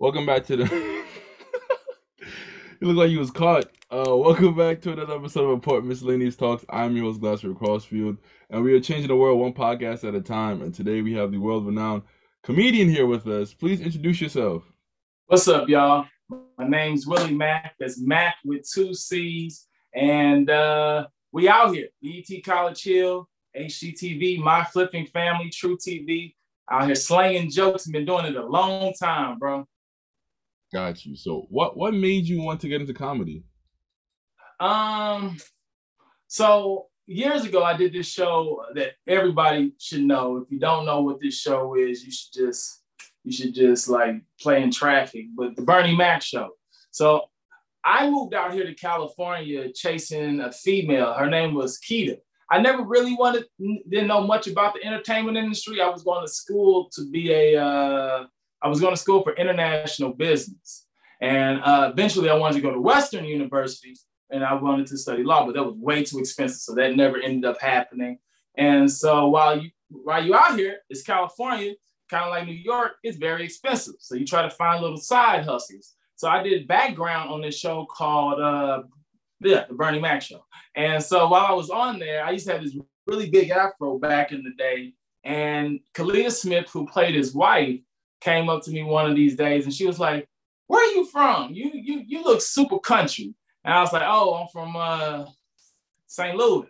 Welcome back to the. you look like you was caught. Uh, welcome back to another episode of Important Miscellaneous Talks. I'm your host, Glasser Crossfield, and we are changing the world one podcast at a time. And today we have the world-renowned comedian here with us. Please introduce yourself. What's up, y'all? My name's Willie Mack. That's Mac with two C's, and uh, we out here. BET College Hill, HGTV, My Flipping Family, truTV. Out here slanging jokes. Been doing it a long time, bro. Got you. So, what what made you want to get into comedy? Um, so years ago, I did this show that everybody should know. If you don't know what this show is, you should just you should just like play in traffic. But the Bernie Mac show. So I moved out here to California chasing a female. Her name was Keita. I never really wanted, didn't know much about the entertainment industry. I was going to school to be a, uh, I was going to school for international business. And uh, eventually I wanted to go to Western University and I wanted to study law, but that was way too expensive. So that never ended up happening. And so while you, while you out here, it's California, kind of like New York, it's very expensive. So you try to find little side hustles. So I did background on this show called uh, yeah, the Bernie Mac show. And so while I was on there, I used to have this really big afro back in the day. And Kellita Smith, who played his wife, came up to me one of these days and she was like, Where are you from? You you you look super country. And I was like, Oh, I'm from uh, St. Louis.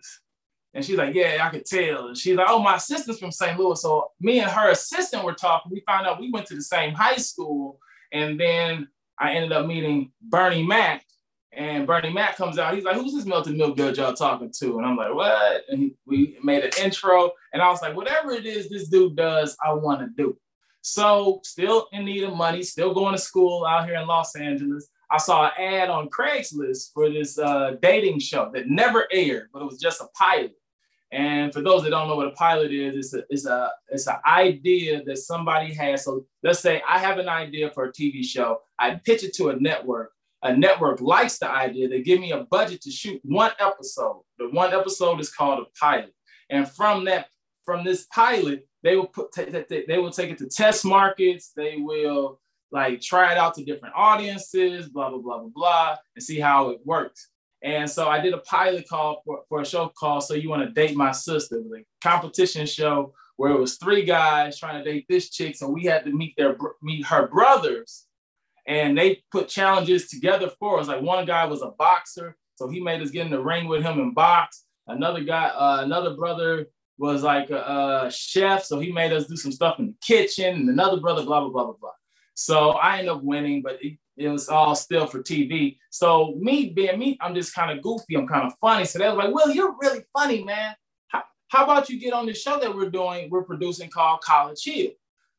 And she's like, Yeah, I could tell. And she's like, Oh, my assistant's from St. Louis. So me and her assistant were talking. We found out we went to the same high school. And then I ended up meeting Bernie Mac, and Bernie Mac comes out. He's like, "Who's this melted milk dude y'all talking to?" And I'm like, "What?" And he, we made an intro, and I was like, "Whatever it is this dude does, I want to do." So, still in need of money, still going to school out here in Los Angeles. I saw an ad on Craigslist for this uh, dating show that never aired, but it was just a pilot. And for those that don't know what a pilot is, it's a it's a it's an idea that somebody has. So let's say I have an idea for a TV show. I pitch it to a network a network likes the idea, they give me a budget to shoot one episode. The one episode is called a pilot. And from that, from this pilot, they will put they will take it to test markets, they will like try it out to different audiences, blah, blah, blah, blah, blah, and see how it works. And so I did a pilot call for, for a show called So You Want to Date My Sister, a competition show where it was three guys trying to date this chick. So we had to meet their meet her brothers and they put challenges together for us. Like one guy was a boxer, so he made us get in the ring with him and box. Another guy, uh, another brother was like a, a, chef, so he made us do some stuff in the kitchen. And another brother, blah blah blah blah blah. So I ended up winning, but it, it was all still for TV. So me being me, I'm just kind of goofy. I'm kind of funny. So they was like, "Well, you're really funny, man. How, how about you get on the show that we're doing? We're producing called College Hill."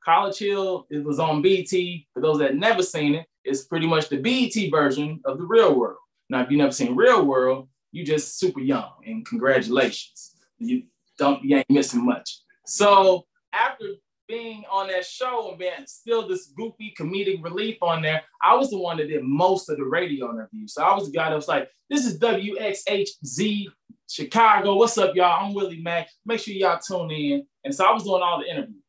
College Hill, it was on BET. For those that never seen it, it's pretty much the BET version of the real world. Now, if you never seen real world, you just super young and congratulations. You don't you ain't missing much. So after being on that show and being still this goofy comedic relief on there, I was the one that did most of the radio interviews. So I was the guy that was like, this is WXHZ Chicago. What's up, y'all? I'm Willie Mack. Make sure y'all tune in. And so I was doing all the interviews.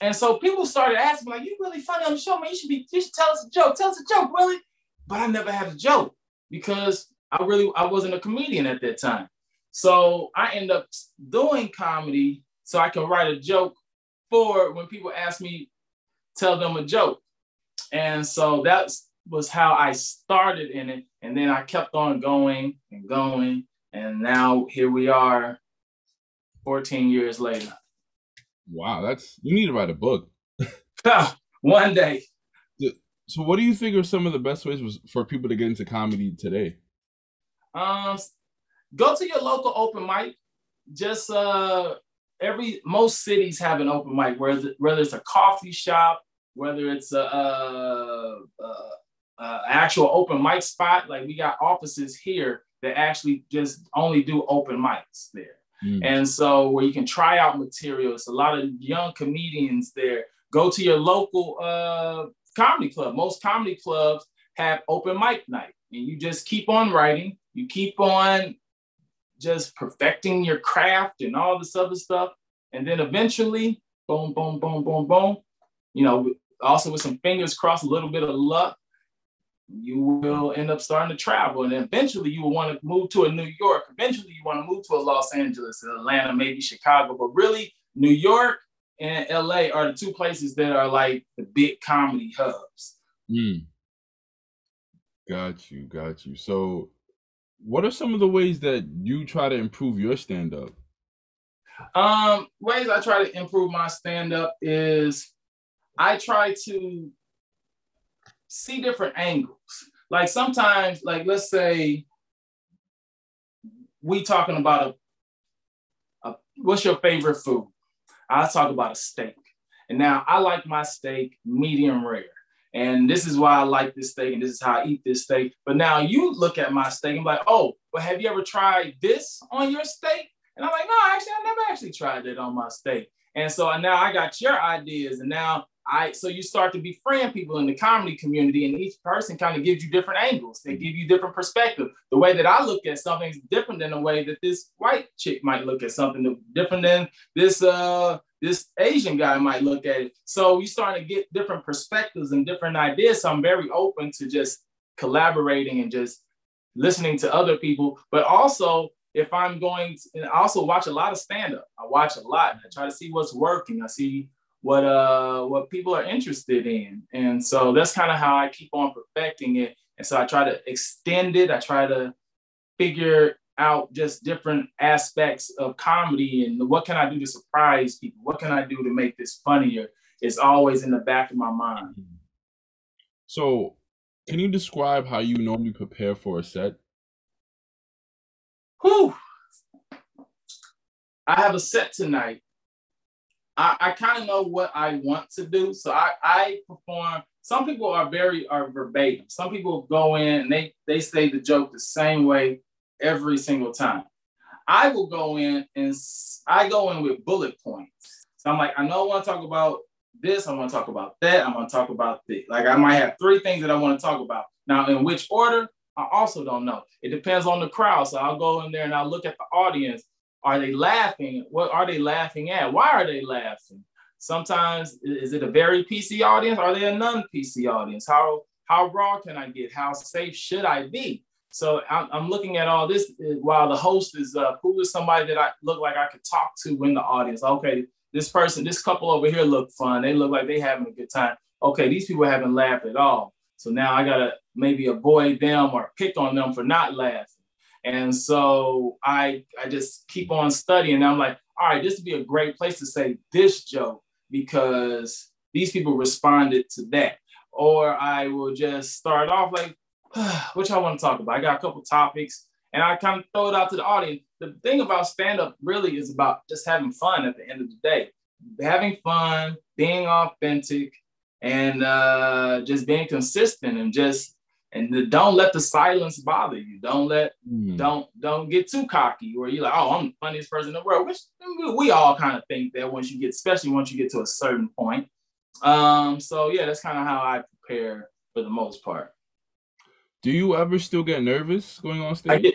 And so people started asking, me, like, you really funny on the show, man. You should be, you should tell us a joke. Tell us a joke, Willie. But I never had a joke because I really, I wasn't a comedian at that time. So I end up doing comedy so I can write a joke for when people ask me, tell them a joke. And so that was how I started in it. And then I kept on going and going. And now here we are 14 years later. Wow, that's you need to write a book. One day. So, what do you think are some of the best ways for people to get into comedy today? Um, go to your local open mic. Just uh, every most cities have an open mic, whether whether it's a coffee shop, whether it's a, a, a, a actual open mic spot. Like we got offices here that actually just only do open mics there. Mm. And so where you can try out materials, a lot of young comedians there. Go to your local uh, comedy club. Most comedy clubs have open mic night, and you just keep on writing. You keep on just perfecting your craft and all this other stuff, and then eventually, boom, boom, boom, boom, boom. You know, also with some fingers crossed, a little bit of luck, you will end up starting to travel. And eventually you will want to move to a New York. Eventually you want to move to a Los Angeles, Atlanta, maybe Chicago. But really, New York and LA are the two places that are like the big comedy hubs. Mm. Got you, got you. So what are some of the ways that you try to improve your stand-up? Um, ways I try to improve my stand-up is I try to see different angles. Like sometimes, like let's say we talking about a, a what's your favorite food? I talk about a steak. And now I like my steak medium rare. And this is why I like this steak, and this is how I eat this steak. But now you look at my steak and be like, oh, but have you ever tried this on your steak? And I'm like, no, actually, I never actually tried it on my steak. And so now I got your ideas, and now I so you start to befriend people in the comedy community, and each person kind of gives you different angles. They give you different perspective. The way that I look at something is different than the way that this white chick might look at something, different than this uh this Asian guy might look at it. So you start to get different perspectives and different ideas. So I'm very open to just collaborating and just listening to other people, but also if I'm going to, I also watch a lot of stand up. I watch a lot. I try to see what's working. I see what uh what people are interested in. And so that's kind of how I keep on perfecting it. And so I try to extend it. I try to figure out just different aspects of comedy and what can I do to surprise people? What can I do to make this funnier? It's always in the back of my mind. So, can you describe how you normally prepare for a set? Whew. I have a set tonight I, I kind of know what I want to do. So I, I perform. Some people are very are verbatim. Some people go in and they they say the joke the same way every single time. I will go in and I go in with bullet points. So I'm like, I know I want to talk about this. I want to talk about that. I want to talk about this. Like I might have three things that I want to talk about. Now, in which order, I also don't know. It depends on the crowd. So I'll go in there and I'll look at the audience are they laughing? What are they laughing at? Why are they laughing? Sometimes is it a very PC audience? Are they a non-PC audience? How how raw can I get? How safe should I be? So I'm, I'm looking at all this while the host is uh, who is somebody that I look like I could talk to in the audience. Okay, this person, this couple over here look fun. They look like they having a good time. Okay, these people haven't laughed at all. So now I gotta maybe avoid them or pick on them for not laughing. And so I I just keep on studying. I'm like, all right, this would be a great place to say this joke because these people responded to that. Or I will just start off like, which I want to talk about. I got a couple topics and I kind of throw it out to the audience. The thing about stand up really is about just having fun at the end of the day, having fun, being authentic, and uh, just being consistent and just and don't let the silence bother you. Don't let mm. don't don't get too cocky where you're like, oh, I'm the funniest person in the world. Which we all kind of think that once you get, especially once you get to a certain point. Um, so yeah, that's kind of how I prepare for the most part. Do you ever still get nervous going on stage? I get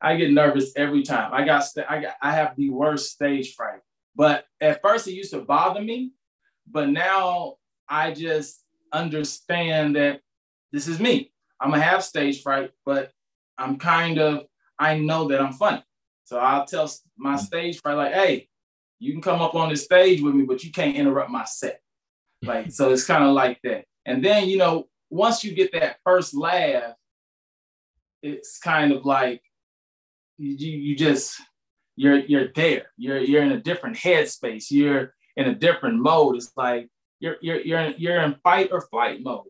I get nervous every time. I got st- I got I have the worst stage fright. But at first it used to bother me, but now I just understand that this is me. I'm gonna have stage fright, but I'm kind of I know that I'm funny. So I'll tell my mm-hmm. stage fright like, hey, you can come up on this stage with me, but you can't interrupt my set. Like so, it's kind of like that. And then you know, once you get that first laugh, it's kind of like you you just you're you're there. You're you're in a different headspace. You're in a different mode. It's like you're you're you're in, you're in fight or flight mode.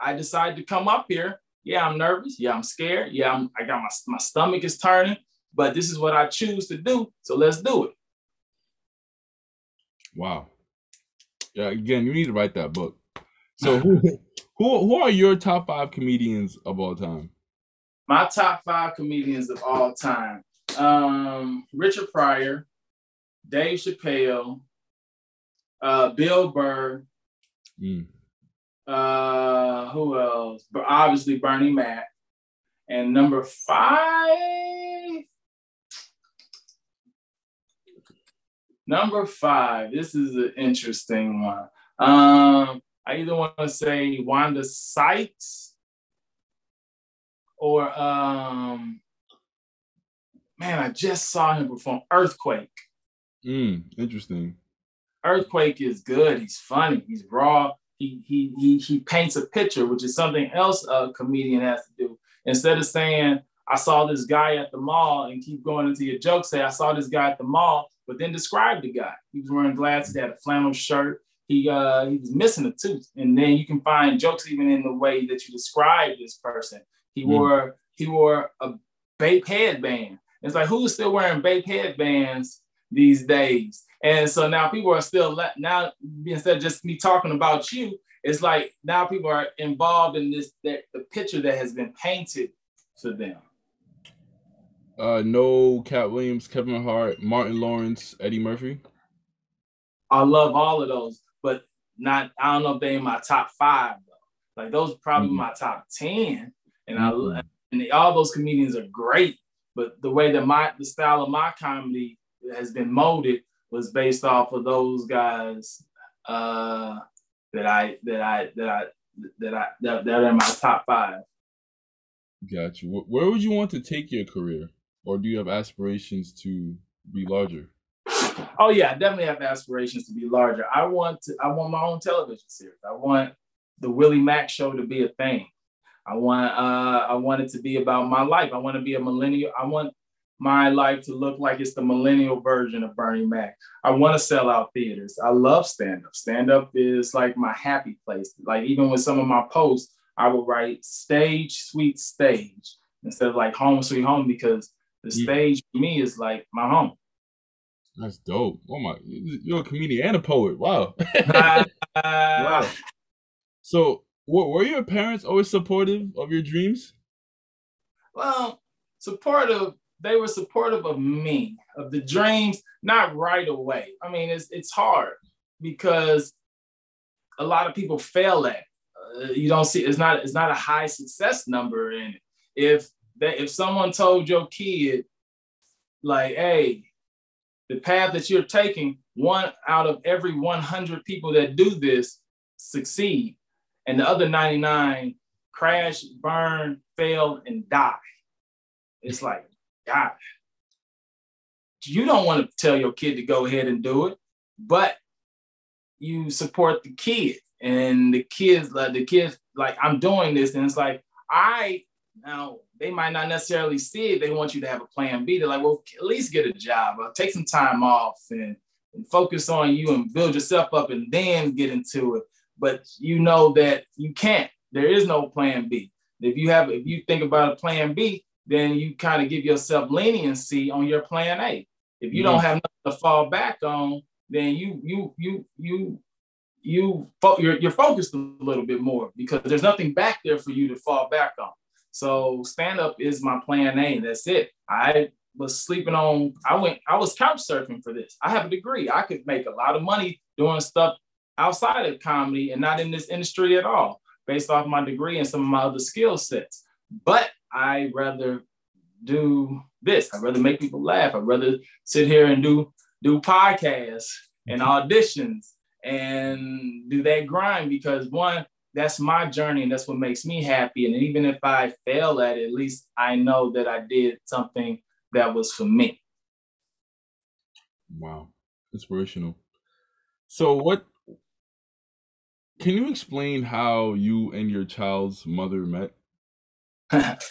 I decided to come up here. Yeah, I'm nervous. Yeah, I'm scared. Yeah, I'm, I got my, my stomach is turning, but this is what I choose to do. So let's do it. Wow. Yeah, again, you need to write that book. So who who who are your top five comedians of all time? My top five comedians of all time. Um, Richard Pryor, Dave Chappelle, uh, Bill Burr, mm. Uh, who else? But obviously Bernie Mac. And number five. Number five. This is an interesting one. Um, I either want to say Wanda Sykes or um man, I just saw him perform Earthquake. Mm, interesting. Earthquake is good. He's funny. He's raw. He he he he paints a picture, which is something else a comedian has to do. Instead of saying, I saw this guy at the mall and keep going into your joke, say, I saw this guy at the mall, but then describe the guy. He was wearing glasses, he had a flannel shirt, he uh he was missing a tooth. And then you can find jokes even in the way that you describe this person. He mm. wore he wore a Bape headband. It's like who's still wearing Bape headbands these days? And so now people are still now instead of just me talking about you, it's like now people are involved in this that the picture that has been painted for them. Uh, no Katt Williams, Kevin Hart, Martin Lawrence, Eddie Murphy. I love all of those, but not. I don't know if they in my top five though. Like those are probably mm-hmm. my top ten, and mm-hmm. I and all those comedians are great. But the way that my the style of my comedy has been molded was based off of those guys uh, that I that I that I that I that, that are in my top five. Got you. Where would you want to take your career? or do you have aspirations to be larger? Oh yeah, I definitely have aspirations to be larger. I want to. I want my own television series. I want the Willie Mack show to be a thing. I want. Uh, I want it to be about my life. I want to be a millennial. I want my life to look like it's the millennial version of Bernie Mac. I want to sell out theaters. I love stand up. Stand up is like my happy place. Like even with some of my posts, I will write stage, sweet stage instead of like home, sweet home because the stage for me is like my home. That's dope. Oh my, you're a comedian and a poet. Wow. wow. So, were were your parents always supportive of your dreams? Well, supportive. They were supportive of me, of the dreams, not right away. I mean, it's it's hard because a lot of people fail at. Uh, you don't see it's not it's not a high success number, and if that if someone told your kid, like, hey, the path that you're taking, one out of every 100 people that do this succeed, and the other 99 crash, burn, fail, and die. It's like, God, you don't want to tell your kid to go ahead and do it, but you support the kid, and the kids like the kids like I'm doing this, and it's like I now they might not necessarily see it. They want you to have a plan B. They're like, well, at least get a job, or take some time off and, and focus on you and build yourself up and then get into it. But you know that you can't. There is no plan B. If you have, if you think about a plan B, then you kind of give yourself leniency on your plan A. If you mm-hmm. don't have nothing to fall back on, then you you you you you fo- you're, you're focused a little bit more because there's nothing back there for you to fall back on. So stand up is my plan A. That's it. I was sleeping on, I went, I was couch surfing for this. I have a degree. I could make a lot of money doing stuff outside of comedy and not in this industry at all, based off my degree and some of my other skill sets. But I rather do this. I'd rather make people laugh. I'd rather sit here and do do podcasts and auditions and do that grind because one, that's my journey and that's what makes me happy. And even if I fail at it, at least I know that I did something that was for me. Wow, inspirational. So, what can you explain how you and your child's mother met?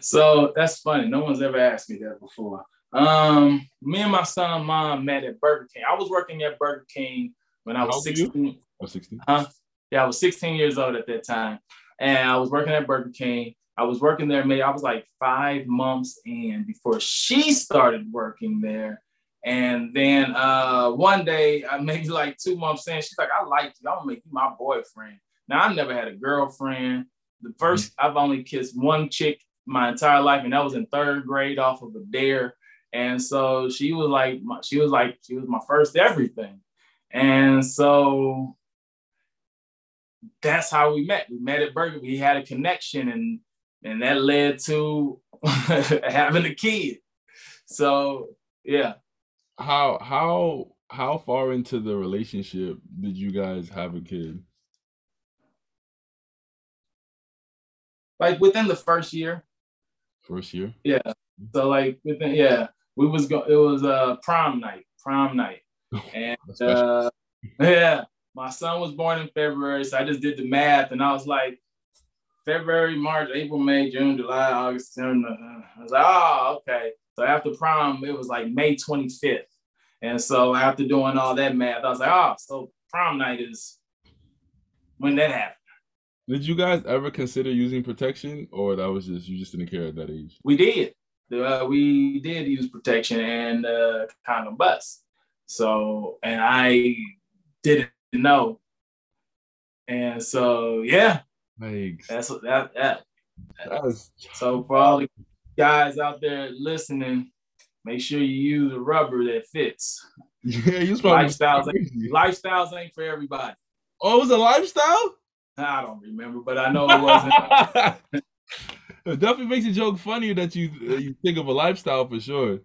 so that's funny. No one's ever asked me that before. Um, me and my son mom met at Burger King. I was working at Burger King when I was 16. Oh, 16. Huh? Yeah, I was 16 years old at that time. And I was working at Burger King. I was working there, maybe I was like five months in before she started working there. And then uh, one day, maybe like two months in, she's like, I like you. I'm gonna make you my boyfriend. Now, I've never had a girlfriend. The 1st i I've only kissed one chick my entire life, and that was in third grade off of a dare. And so she was like, she was like, she was my first everything. And so that's how we met. We met at Burger. We had a connection, and and that led to having a kid. So yeah. How how how far into the relationship did you guys have a kid? like within the first year. First year. Yeah. So like within yeah, we was go. It was a uh, prom night. Prom night, and uh, yeah, my son was born in February, so I just did the math, and I was like, February, March, April, May, June, July, August, September. I was like, oh, okay. So after prom, it was like May 25th. And so after doing all that math, I was like, oh, so prom night is when that happened. Did you guys ever consider using protection, or that was just you just didn't care at that age? We did. Uh, we did use protection and uh, condom bust. So, and I didn't know. And so, yeah, like that's what that that. That's, so for all the guys out there listening, make sure you use a rubber that fits. Yeah, you lifestyles ain't, lifestyles ain't for everybody. Oh, it was a lifestyle? I don't remember, but I know it wasn't. it definitely makes a joke funnier that you you think of a lifestyle for sure.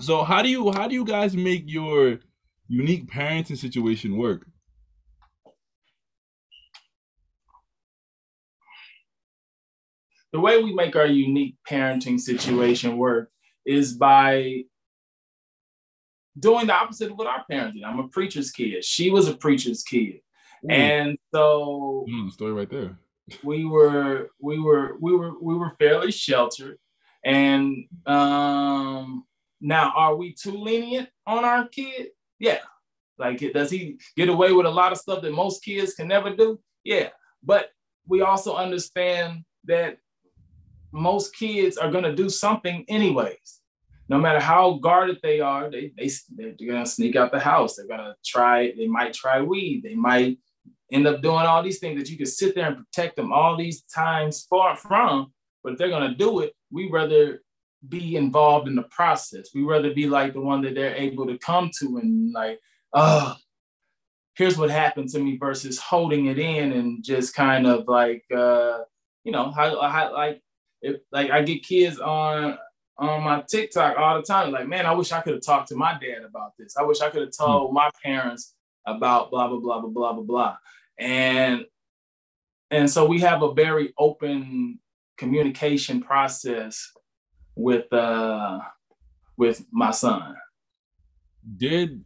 So how do you how do you guys make your unique parenting situation work? the way we make our unique parenting situation work is by doing the opposite of what our parents did. I'm a preacher's kid. She was a preacher's kid. Ooh. And so mm, story right there. we were we were we were we were fairly sheltered. And um now are we too lenient on our kid? Yeah. Like does he get away with a lot of stuff that most kids can never do? Yeah. But we also understand that most kids are going to do something anyways. No matter how guarded they are, they, they, they're going to sneak out the house. They're going to try, they might try weed. They might end up doing all these things that you can sit there and protect them all these times far from. But if they're going to do it, we rather be involved in the process. We rather be like the one that they're able to come to and like, oh, here's what happened to me versus holding it in and just kind of like, uh, you know, how, how like if like I get kids on on my TikTok all the time, like, man, I wish I could have talked to my dad about this. I wish I could have hmm. told my parents about blah blah blah blah blah blah blah. And and so we have a very open communication process with uh with my son. Did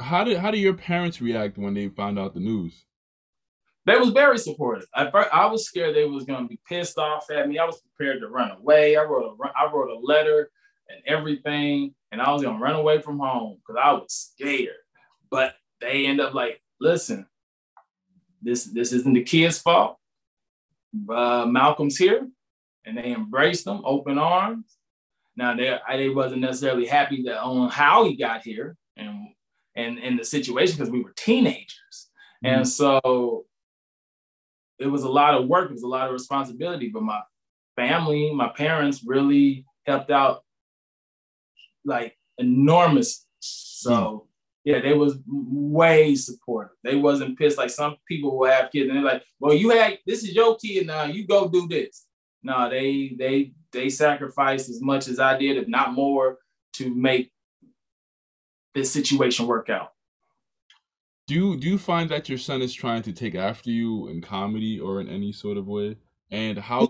how did how did your parents react when they found out the news? They was very supportive. I, I was scared they was gonna be pissed off at me. I was prepared to run away. I wrote a I wrote a letter and everything, and I was gonna run away from home because I was scared. But they end up like, listen, this this isn't the kid's fault. Uh, Malcolm's here, and they embraced him, open arms. Now they they wasn't necessarily happy that on how he got here and and in the situation because we were teenagers, mm-hmm. and so it was a lot of work, it was a lot of responsibility, but my family, my parents really helped out like enormous. So mm. yeah, they was way supportive. They wasn't pissed like some people will have kids and they're like, well, you had this is your kid now, you go do this. No, they they they sacrificed as much as I did, if not more, to make this situation work out do you do you find that your son is trying to take after you in comedy or in any sort of way? And how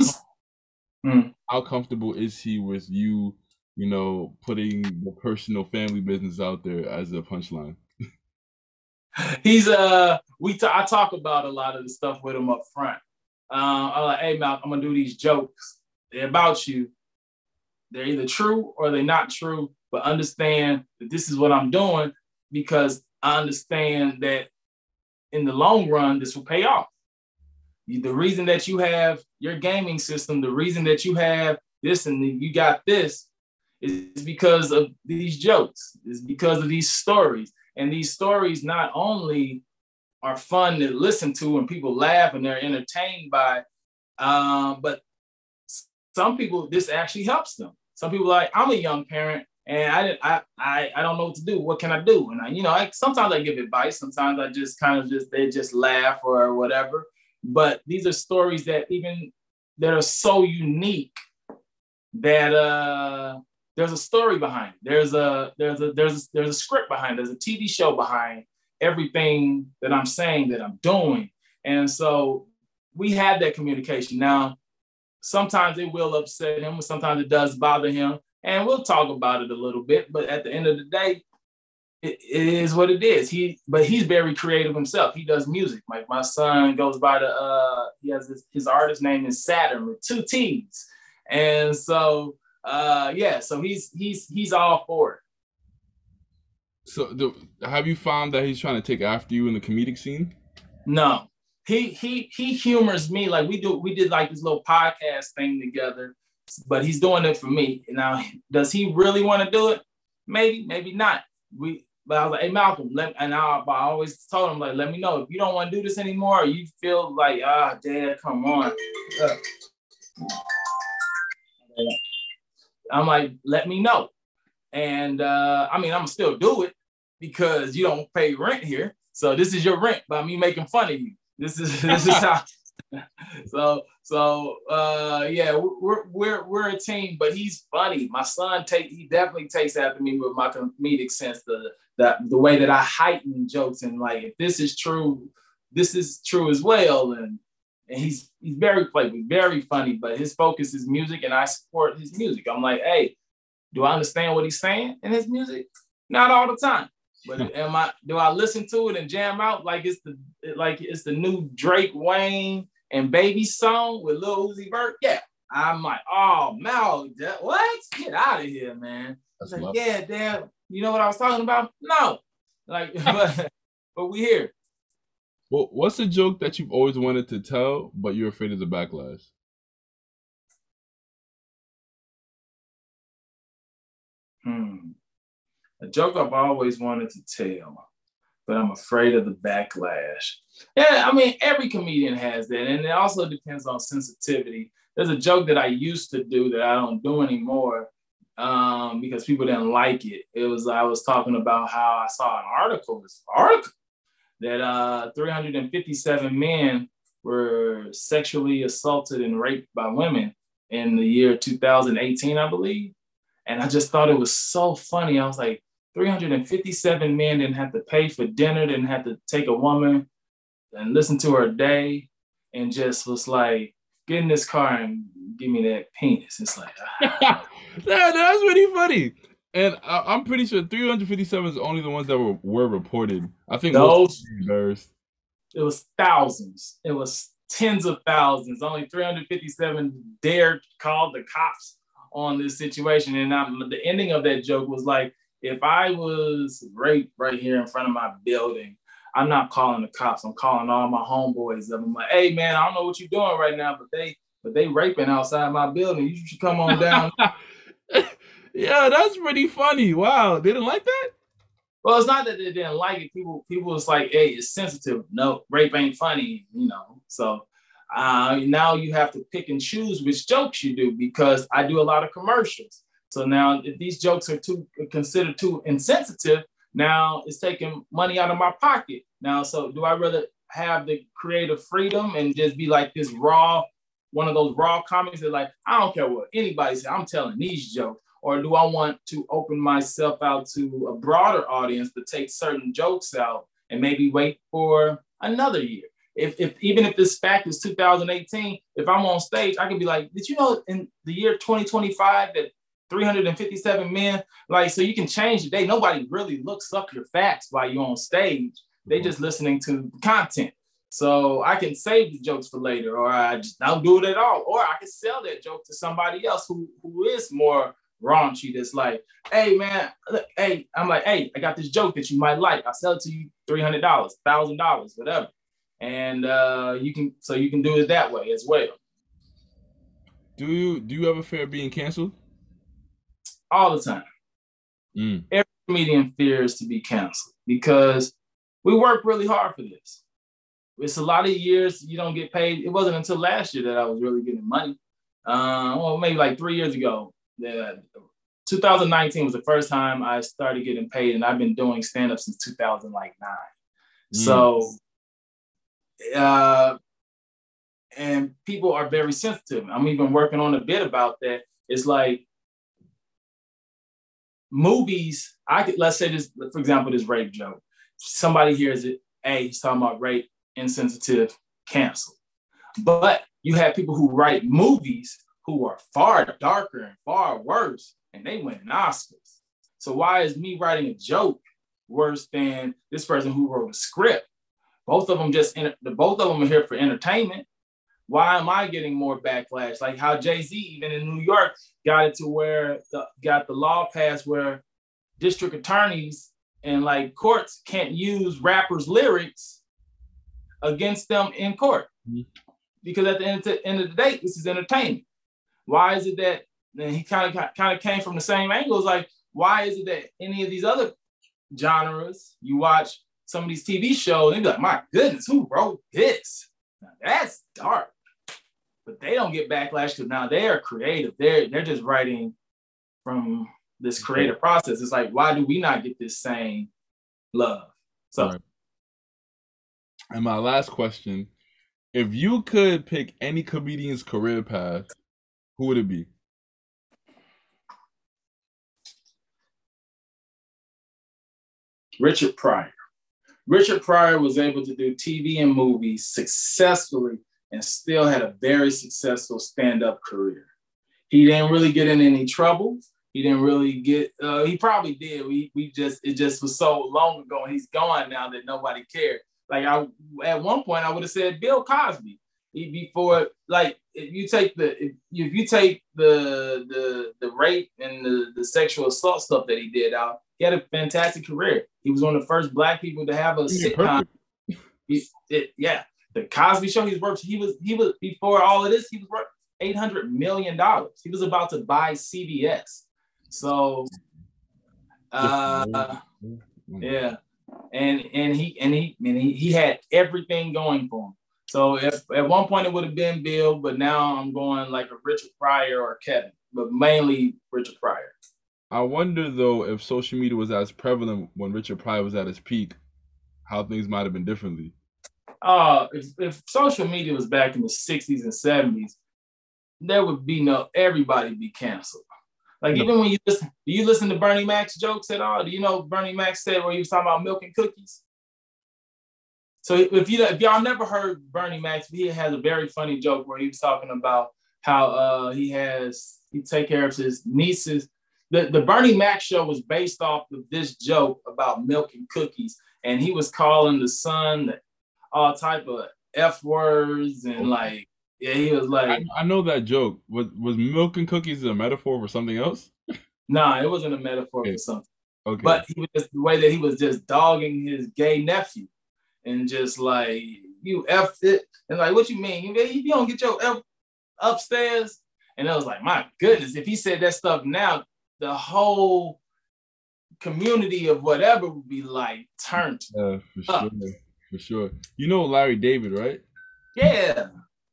mm. how comfortable is he with you, you know, putting the personal family business out there as a punchline? He's uh we t- I talk about a lot of the stuff with him up front. Uh, I'm like, hey Mal, I'm gonna do these jokes. They're about you. They're either true or they're not true, but understand that this is what I'm doing because I understand that in the long run, this will pay off. The reason that you have your gaming system, the reason that you have this and you got this is because of these jokes, is because of these stories. And these stories not only are fun to listen to and people laugh and they're entertained by, um, but some people, this actually helps them. Some people like, I'm a young parent and I, I I I don't know what to do. What can I do? And I, you know, I sometimes I give advice. Sometimes I just kind of just they just laugh or whatever. But these are stories that even that are so unique that uh there's a story behind. There's a there's a there's a, there's a script behind. There's a TV show behind everything that I'm saying that I'm doing. And so we had that communication. Now, sometimes it will upset him, sometimes it does bother him, and we'll talk about it a little bit. But at the end of the day, it, it is what it is. He, but he's very creative himself. He does music. Like my son goes by the, uh, he has his, his artist name is Saturn with two T's, and so uh, yeah, so he's he's he's all for it. So, the, have you found that he's trying to take after you in the comedic scene? No, he he he humors me like we do. We did like this little podcast thing together, but he's doing it for me. Now, does he really want to do it? Maybe, maybe not. We, but I was like, hey Malcolm, let, and I, I always told him like, let me know if you don't want to do this anymore. you feel like, ah, Dad, come on. Uh, I'm like, let me know. And uh, I mean, I'm still do it because you don't pay rent here. So this is your rent by me making fun of you. This is this is how. so so uh, yeah, we're we're we're a team, but he's funny. My son take he definitely takes after me with my comedic sense, the that the way that I heighten jokes and like if this is true, this is true as well. And and he's he's very playful, very funny, but his focus is music, and I support his music. I'm like, hey, do I understand what he's saying in his music? Not all the time, but am I? Do I listen to it and jam out like it's the like it's the new Drake, Wayne, and Baby song with Lil Uzi Vert? Yeah, I'm like, oh, Mal, what? Get out of here, man. That's like, yeah, damn. You know what I was talking about? No, like, but, but we here. Well, what's a joke that you've always wanted to tell, but you're afraid of the backlash? Hmm. A joke I've always wanted to tell, but I'm afraid of the backlash. Yeah, I mean, every comedian has that. And it also depends on sensitivity. There's a joke that I used to do that I don't do anymore um, because people didn't like it. It was, I was talking about how I saw an article, this article that uh, 357 men were sexually assaulted and raped by women in the year 2018, I believe. And I just thought it was so funny. I was like, 357 men didn't have to pay for dinner, didn't have to take a woman and listen to her day, and just was like, get in this car and give me that penis. It's like, ah. yeah, that's really funny. And I, am pretty sure 357 is only the ones that were, were reported. I think those It was thousands. It was tens of thousands. Only 357 dared call the cops on this situation. And I'm, the ending of that joke was like, if I was raped right here in front of my building, I'm not calling the cops. I'm calling all my homeboys. up. I'm like, hey man, I don't know what you're doing right now, but they but they raping outside my building. You should come on down. Yeah, that's pretty funny. Wow, they didn't like that. Well, it's not that they didn't like it. People, people was like, "Hey, it's sensitive. No, rape ain't funny." You know, so uh, now you have to pick and choose which jokes you do because I do a lot of commercials. So now, if these jokes are too considered too insensitive, now it's taking money out of my pocket. Now, so do I rather have the creative freedom and just be like this raw, one of those raw comics that like I don't care what anybody says, I'm telling these jokes, or do I want to open myself out to a broader audience to take certain jokes out and maybe wait for another year? If, if even if this fact is 2018, if I'm on stage, I can be like, did you know in the year 2025 that 357 men, like, so you can change the day. Nobody really looks up your facts while you're on stage. They mm-hmm. just listening to content. So I can save the jokes for later, or I just don't do it at all. Or I can sell that joke to somebody else who, who is more raunchy that's like, hey man, look, hey, I'm like, hey, I got this joke that you might like. I'll sell it to you $300, $1,000, whatever. And uh, you can, so you can do it that way as well. Do you, do you ever fear being canceled? All the time. Mm. Every comedian fears to be canceled because we work really hard for this. It's a lot of years you don't get paid. It wasn't until last year that I was really getting money. Uh, well, maybe like three years ago, the 2019 was the first time I started getting paid, and I've been doing stand up since 2009. Mm. So, uh, and people are very sensitive. I'm even working on a bit about that. It's like movies. I could let's say this, for example, this rape joke. Somebody hears it. Hey, he's talking about rape, insensitive, cancel. But you have people who write movies who are far darker and far worse, and they win Oscars. So why is me writing a joke worse than this person who wrote a script? Both of them just the both of them are here for entertainment. Why am I getting more backlash? Like how Jay Z, even in New York, got it to where the, got the law passed where district attorneys and like courts can't use rappers' lyrics against them in court. Mm-hmm. Because at the end, of the end of the day, this is entertainment. Why is it that and he kind of kind of came from the same angle? It's like, why is it that any of these other genres you watch some of these TV shows and be like, my goodness, who wrote this? Now, that's dark. But they don't get backlash because now they are creative. They're they're just writing from this creative process. It's like, why do we not get this same love? So right. and my last question if you could pick any comedian's career path, who would it be? Richard Pryor. Richard Pryor was able to do TV and movies successfully and still had a very successful stand up career. He didn't really get in any trouble. He didn't really get, uh, he probably did. We, we just, it just was so long ago and he's gone now that nobody cared. Like I, at one point, I would have said Bill Cosby before. Like if you take the if you, if you take the the the rape and the the sexual assault stuff that he did out, he had a fantastic career. He was one of the first black people to have a yeah, sitcom. He, it, yeah, the Cosby Show. He's worked. He was he was before all of this. He was worth eight hundred million dollars. He was about to buy CBS. So, uh, yeah and and he and he and he, he had everything going for him. So if, at one point it would have been Bill, but now I'm going like a Richard Pryor or Kevin, but mainly Richard Pryor. I wonder though if social media was as prevalent when Richard Pryor was at his peak, how things might have been differently. Uh, if, if social media was back in the 60s and 70s, there would be no everybody be canceled. Like even when you listen, do you listen to Bernie Mac's jokes at all? Do you know Bernie Mac said where he was talking about milk and cookies? So if you if y'all never heard Bernie Mac, he has a very funny joke where he was talking about how uh, he has he take care of his nieces. The, the Bernie Mac show was based off of this joke about milk and cookies, and he was calling the son all type of f words and like yeah, he was like, I, I, know that joke. Was was milk and cookies a metaphor for something else? nah, it wasn't a metaphor okay. for something. Okay. But he was just the way that he was just dogging his gay nephew, and just like you f it, and like what you mean? You, you don't get your f upstairs, and I was like, my goodness, if he said that stuff now, the whole community of whatever would be like turned. Yeah, up. sure, for sure. You know Larry David, right? Yeah.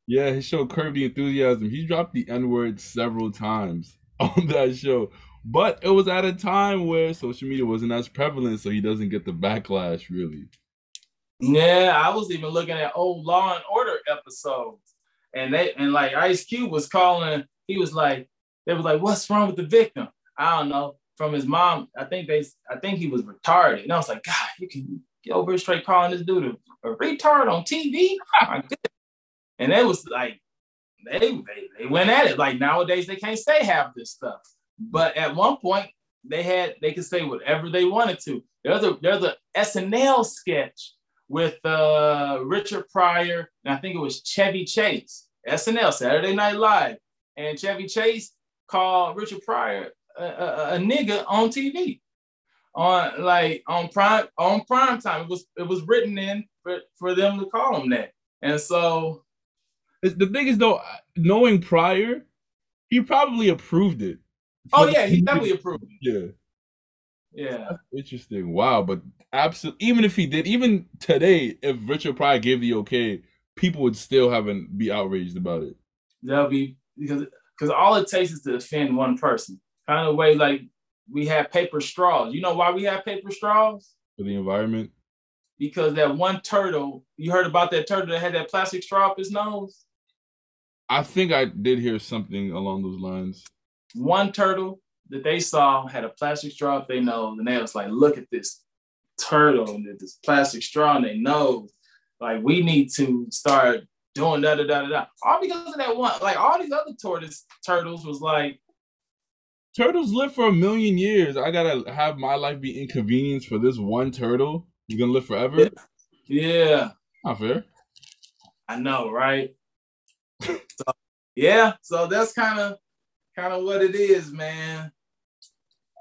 Yeah, his show Curb the Enthusiasm. He dropped the N word several times on that show. But it was at a time where social media wasn't as prevalent, so he doesn't get the backlash really. Yeah, I was even looking at old Law and Order episodes. And they and like Ice Cube was calling, he was like, they was like, What's wrong with the victim? I don't know. From his mom, I think they I think he was retarded. And I was like, God, you can over straight calling this dude a, a retard on TV. And they was like they, they they went at it. Like nowadays they can't say half this stuff. But at one point they had they could say whatever they wanted to. There's a there's a SNL sketch with uh, Richard Pryor, and I think it was Chevy Chase. SNL Saturday Night Live, and Chevy Chase called Richard Pryor a, a, a nigga on TV, on like on prime on prime time. It was it was written in for, for them to call him that, and so it's, the thing is though, knowing Pryor, he probably approved it. Oh yeah, he definitely approved. It. Yeah. Yeah. That's interesting. Wow, but absolutely even if he did, even today, if Richard Pryor gave the okay, people would still haven't be outraged about it. That'll be because because all it takes is to offend one person. Kind of way like we have paper straws. You know why we have paper straws? For the environment. Because that one turtle, you heard about that turtle that had that plastic straw up his nose? I think I did hear something along those lines. One turtle that they saw had a plastic straw up their nose, and they was like, "Look at this turtle and this plastic straw in their nose. Like, we need to start doing da da da da da. All because of that one. Like all these other tortoise turtles was like turtles live for a million years. I gotta have my life be inconvenienced for this one turtle. You gonna live forever? Yeah. Not fair. I know, right? so, yeah, so that's kind of kind of what it is, man.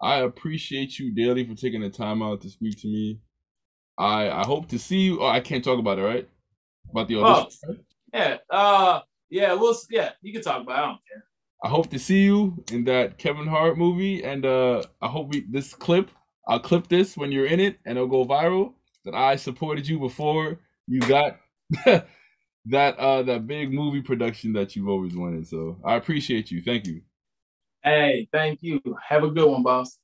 I appreciate you daily for taking the time out to speak to me. I I hope to see you. Oh, I can't talk about it, right? About the audition. Oh, yeah. Uh yeah, we'll yeah, you can talk about it. I don't care. I hope to see you in that Kevin Hart movie, and uh I hope we this clip. I'll clip this when you're in it, and it'll go viral. That I supported you before you got that uh that big movie production that you've always wanted. So I appreciate you. Thank you. Hey, thank you. Have a good one, boss.